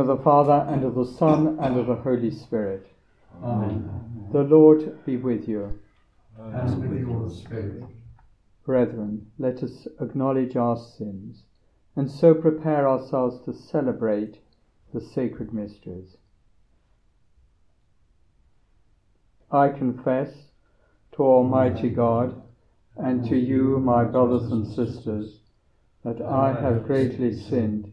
name of the Father, and of the Son, and of the Holy Spirit. Amen. The Lord be with you. And with your spirit. Brethren, let us acknowledge our sins, and so prepare ourselves to celebrate the sacred mysteries. I confess to Almighty God and to you, my brothers and sisters, that I have greatly sinned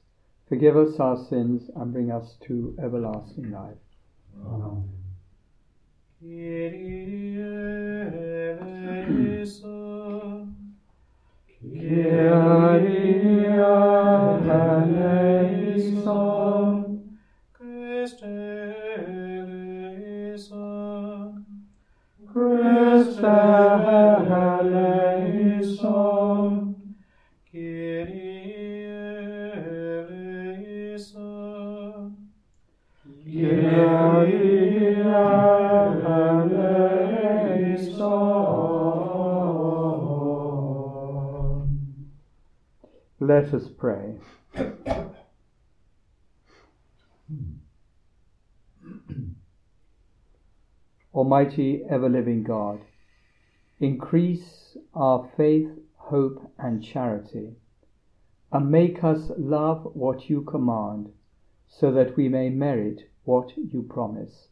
Forgive us our sins and bring us to everlasting life. Amen. Let us pray. Almighty ever living God, increase our faith, hope, and charity, and make us love what you command, so that we may merit what you promise.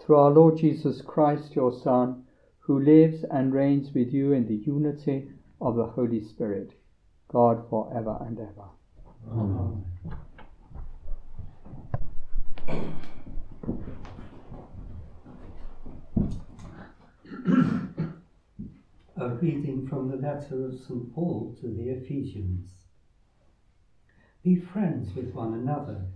Through our Lord Jesus Christ, your Son, who lives and reigns with you in the unity of the Holy Spirit, God for ever and ever. Amen. A reading from the letter of St. Paul to the Ephesians. Be friends with one another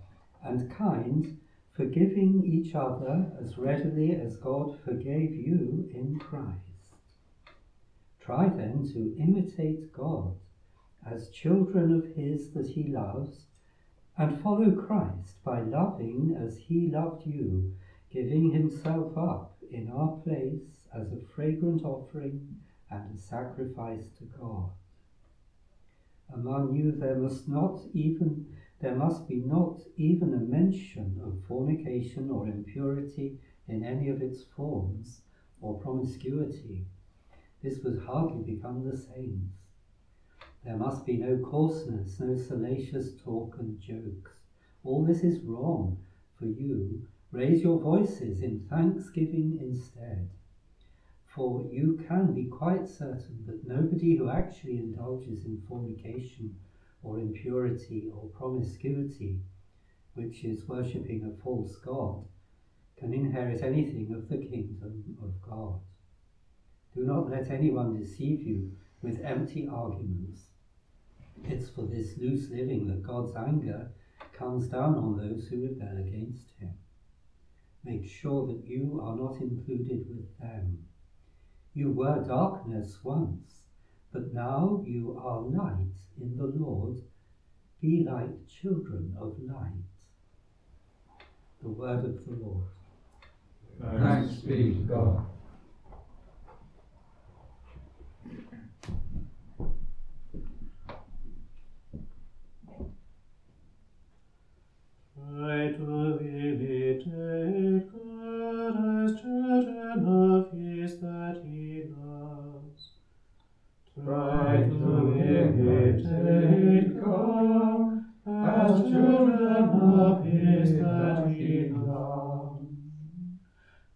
and kind, forgiving each other as readily as God forgave you in Christ. Try then to imitate God as children of His that He loves, and follow Christ by loving as He loved you, giving Himself up in our place as a fragrant offering and a sacrifice to God. Among you there must not even there must be not even a mention of fornication or impurity in any of its forms, or promiscuity. This would hardly become the saints. There must be no coarseness, no salacious talk and jokes. All this is wrong for you. Raise your voices in thanksgiving instead. For you can be quite certain that nobody who actually indulges in fornication or impurity or promiscuity, which is worshipping a false God, can inherit anything of the kingdom of God. Do not let anyone deceive you with empty arguments. It's for this loose living that God's anger comes down on those who rebel against him. Make sure that you are not included with them. You were darkness once, but now you are light in the Lord. Be like children of light. The word of the Lord. Thanks be to God. Try to imitate God as children of His that He loves. Try to imitate God as children of His that He loves.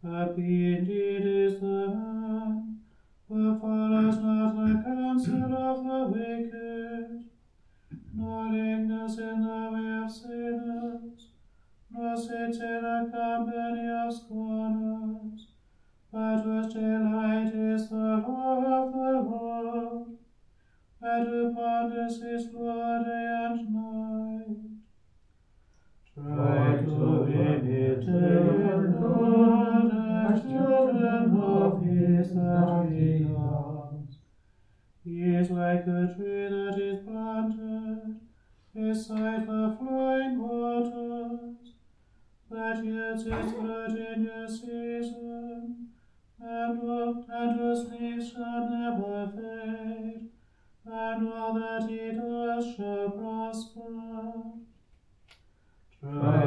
Happy indeed is the man the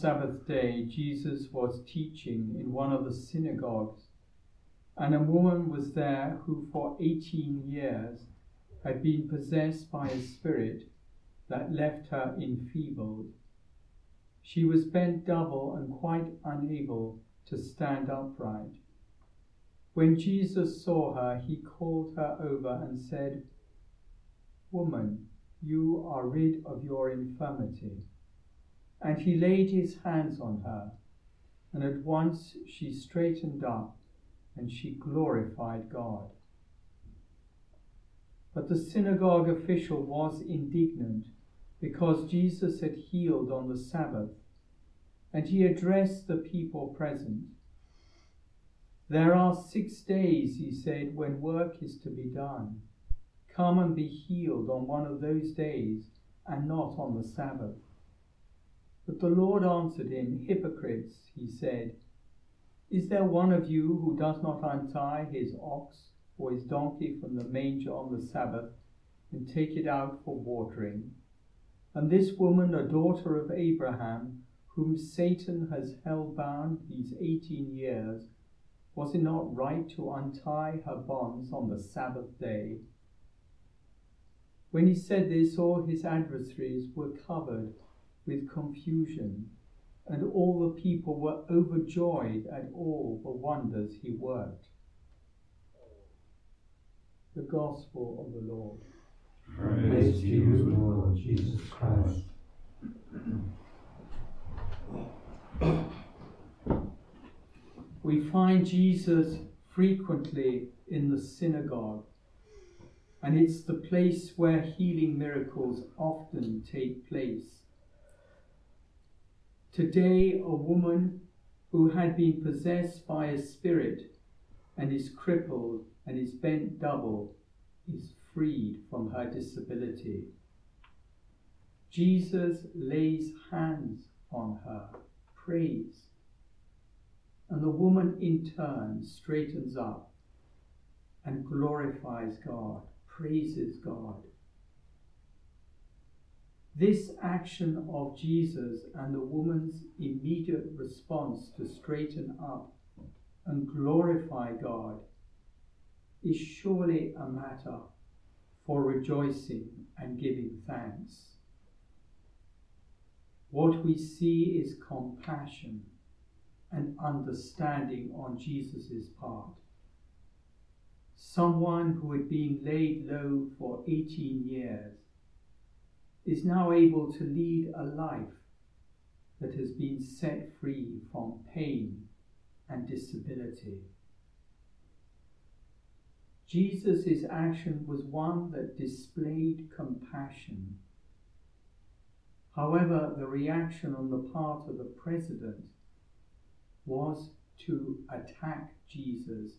Sabbath day, Jesus was teaching in one of the synagogues, and a woman was there who for eighteen years had been possessed by a spirit that left her enfeebled. She was bent double and quite unable to stand upright. When Jesus saw her, he called her over and said, Woman, you are rid of your infirmity. And he laid his hands on her, and at once she straightened up, and she glorified God. But the synagogue official was indignant because Jesus had healed on the Sabbath, and he addressed the people present. There are six days, he said, when work is to be done. Come and be healed on one of those days, and not on the Sabbath. But the Lord answered him, Hypocrites, he said, Is there one of you who does not untie his ox or his donkey from the manger on the Sabbath and take it out for watering? And this woman, a daughter of Abraham, whom Satan has held bound these eighteen years, was it not right to untie her bonds on the Sabbath day? When he said this, all his adversaries were covered with confusion, and all the people were overjoyed at all the wonders he worked. The Gospel of the Lord. Praise to you, Lord Jesus Christ. We find Jesus frequently in the synagogue, and it's the place where healing miracles often take place. Today, a woman who had been possessed by a spirit and is crippled and is bent double is freed from her disability. Jesus lays hands on her, prays, and the woman in turn straightens up and glorifies God, praises God. This action of Jesus and the woman's immediate response to straighten up and glorify God is surely a matter for rejoicing and giving thanks. What we see is compassion and understanding on Jesus' part. Someone who had been laid low for 18 years is now able to lead a life that has been set free from pain and disability. Jesus' action was one that displayed compassion. However, the reaction on the part of the president was to attack Jesus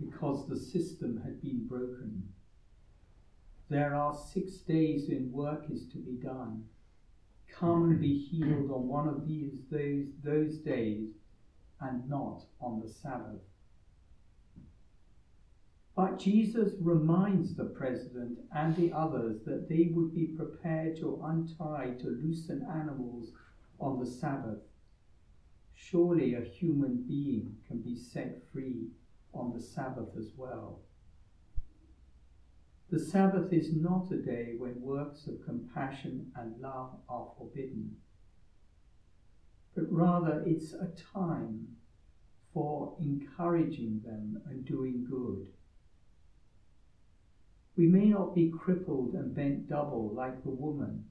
because the system had been broken. There are six days when work is to be done. Come and be healed on one of these those, those days and not on the Sabbath. But Jesus reminds the president and the others that they would be prepared to untie, to loosen animals on the Sabbath. Surely a human being can be set free on the Sabbath as well. The Sabbath is not a day when works of compassion and love are forbidden, but rather it's a time for encouraging them and doing good. We may not be crippled and bent double like the woman,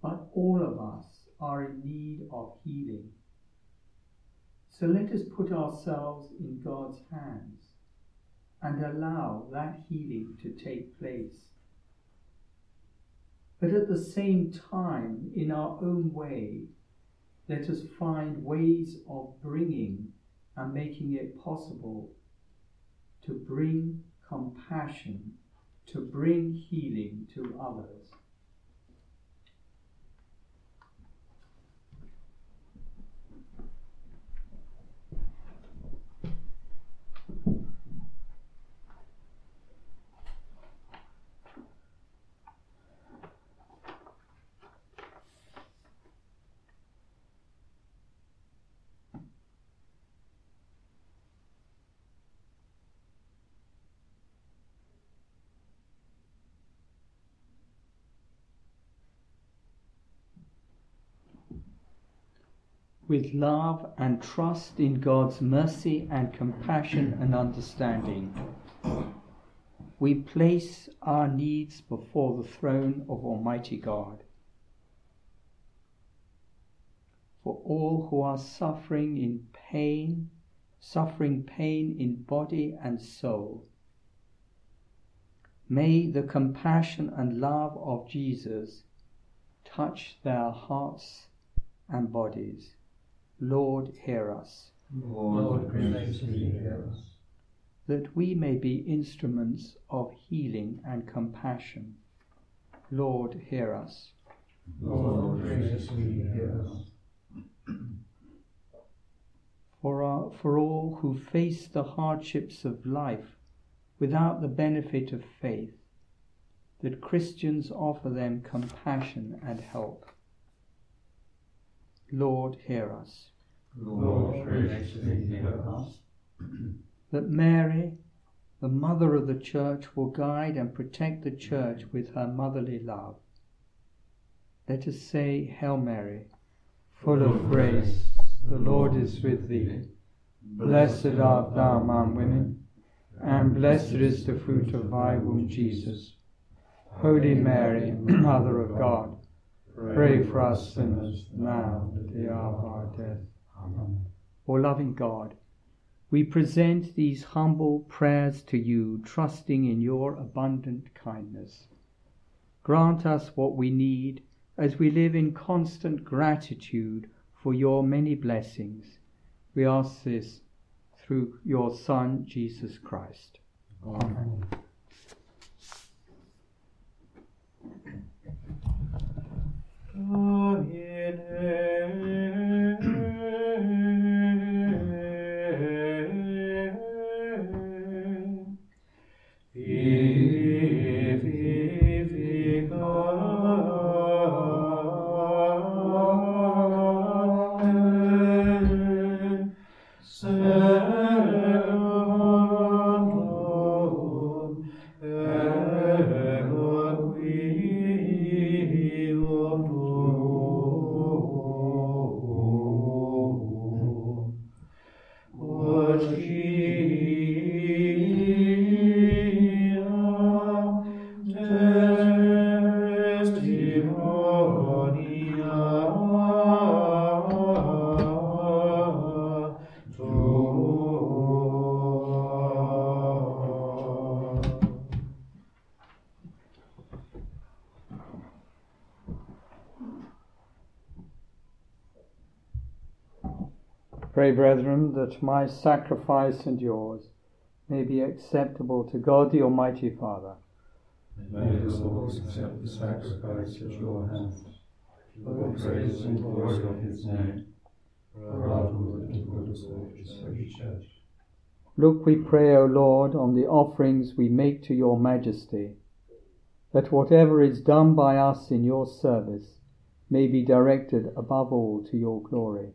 but all of us are in need of healing. So let us put ourselves in God's hands and allow that healing to take place. But at the same time, in our own way, let us find ways of bringing and making it possible to bring compassion, to bring healing to others. With love and trust in God's mercy and compassion and understanding. We place our needs before the throne of Almighty God. For all who are suffering in pain, suffering pain in body and soul, may the compassion and love of Jesus touch their hearts and bodies. Lord, hear us. Lord, graciously hear us. That we may be instruments of healing and compassion. Lord, hear us. Lord, graciously hear us. For, our, for all who face the hardships of life without the benefit of faith, that Christians offer them compassion and help. Lord, hear us. Lord, us. That Mary, the mother of the church, will guide and protect the church with her motherly love. Let us say, Hail Mary, full of grace, the Lord is with thee. Blessed art thou among women, and blessed is the fruit of thy womb, Jesus. Holy Mary, Mother of God, pray for us sinners now and at the hour of our death. Amen. O loving God, we present these humble prayers to you, trusting in your abundant kindness. Grant us what we need as we live in constant gratitude for your many blessings. We ask this through your Son, Jesus Christ. Amen. Pray, brethren, that my sacrifice and yours may be acceptable to God the Almighty Father. May the Lord accept the sacrifice at your hands, for the praise and glory of his name, for our good and good of his holy church. Look, we pray, O Lord, on the offerings we make to your majesty, that whatever is done by us in your service may be directed above all to your glory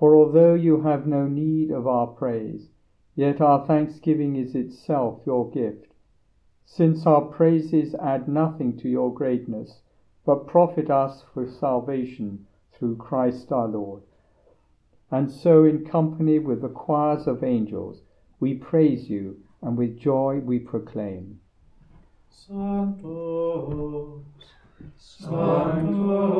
For although you have no need of our praise, yet our thanksgiving is itself your gift, since our praises add nothing to your greatness, but profit us for salvation through Christ our Lord. And so, in company with the choirs of angels, we praise you, and with joy we proclaim. Sanctus, Sanctus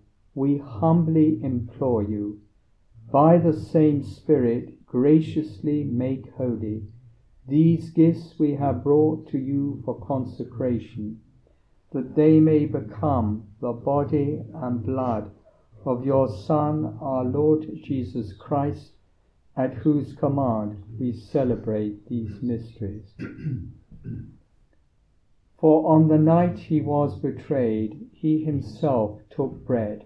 we humbly implore you, by the same Spirit, graciously make holy these gifts we have brought to you for consecration, that they may become the body and blood of your Son, our Lord Jesus Christ, at whose command we celebrate these mysteries. For on the night he was betrayed, he himself took bread,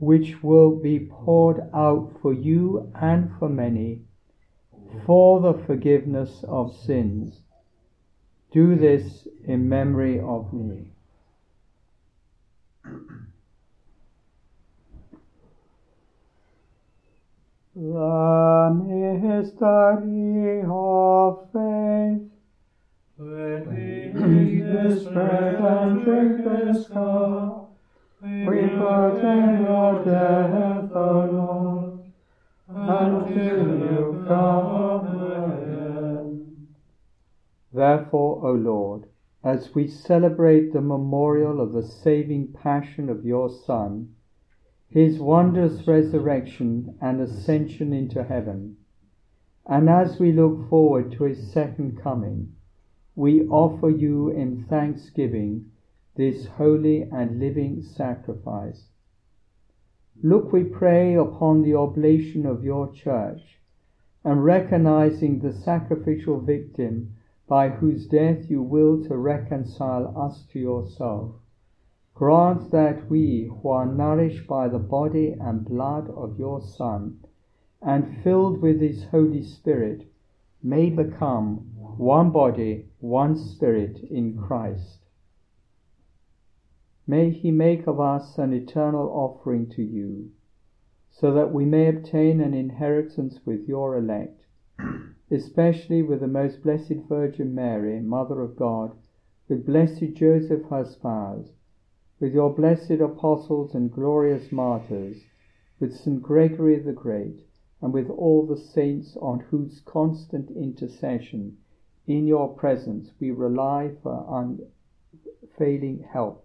which will be poured out for you and for many for the forgiveness of sins. Do this in memory of me. The mystery of faith. When we eat this bread and drink this cup, we proclaim your death, O Lord, until you come again. Therefore, O Lord, as we celebrate the memorial of the saving passion of your Son, his wondrous resurrection and ascension into heaven, and as we look forward to his second coming, we offer you in thanksgiving this holy and living sacrifice. Look, we pray, upon the oblation of your church, and recognizing the sacrificial victim by whose death you will to reconcile us to yourself. Grant that we, who are nourished by the body and blood of your Son, and filled with his Holy Spirit, may become one body, one spirit in Christ. May he make of us an eternal offering to you, so that we may obtain an inheritance with your elect, especially with the most blessed Virgin Mary, Mother of God, with blessed Joseph her spouse, with your blessed apostles and glorious martyrs, with St. Gregory the Great, and with all the saints on whose constant intercession in your presence we rely for unfailing help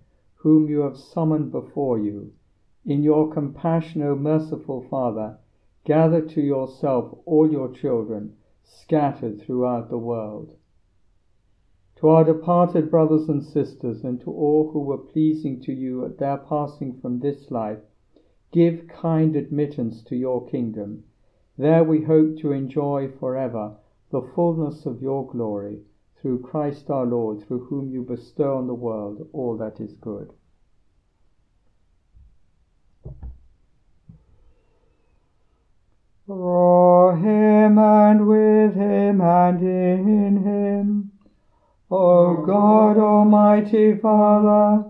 whom you have summoned before you. In your compassion, O merciful Father, gather to yourself all your children scattered throughout the world. To our departed brothers and sisters, and to all who were pleasing to you at their passing from this life, give kind admittance to your kingdom. There we hope to enjoy forever the fullness of your glory through Christ our Lord, through whom you bestow on the world all that is good. For him and with him and in him, O God Almighty Father,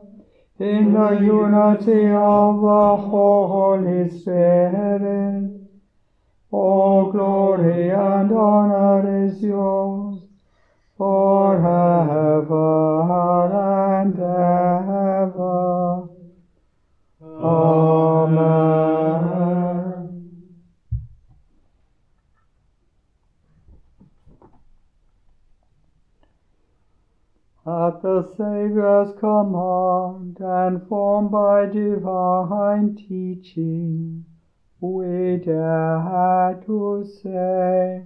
in the unity of the Holy Spirit, all glory and honor is yours forever and ever. Amen. At the Saviour's command and formed by divine teaching, we dare to say,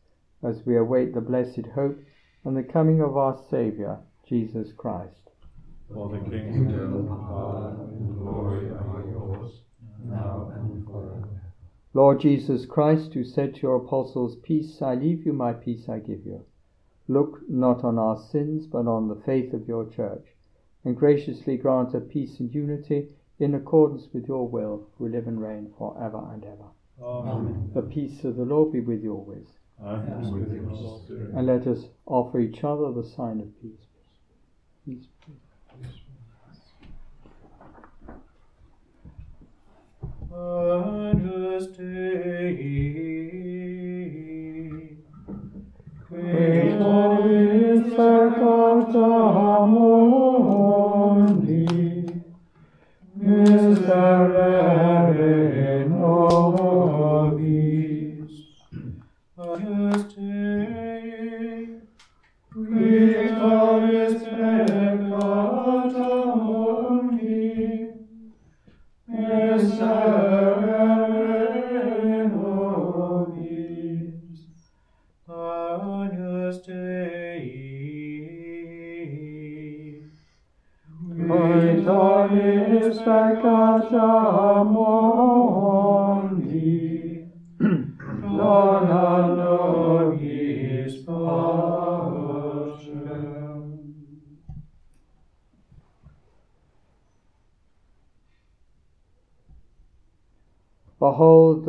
as we await the blessed hope and the coming of our Saviour, Jesus Christ. For the kingdom, power, and glory are yours, now and forever. Lord Jesus Christ, who said to your apostles, Peace I leave you, my peace I give you, look not on our sins, but on the faith of your church, and graciously grant her peace and unity in accordance with your will, who live and reign for ever and ever. Amen. The peace of the Lord be with you always. And with your spirit. And let us offer each other the sign of peace. Peace. Agnus Dei, Qui tollis peccata mundi, miserere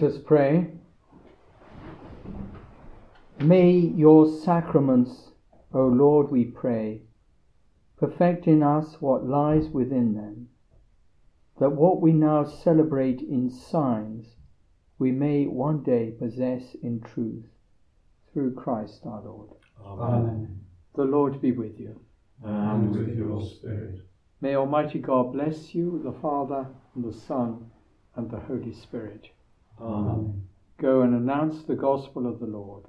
Let us pray. May your sacraments, O Lord, we pray, perfect in us what lies within them, that what we now celebrate in signs we may one day possess in truth, through Christ our Lord. Amen. The Lord be with you. And with your spirit. May Almighty God bless you, the Father, and the Son, and the Holy Spirit. Amen. Go and announce the gospel of the Lord.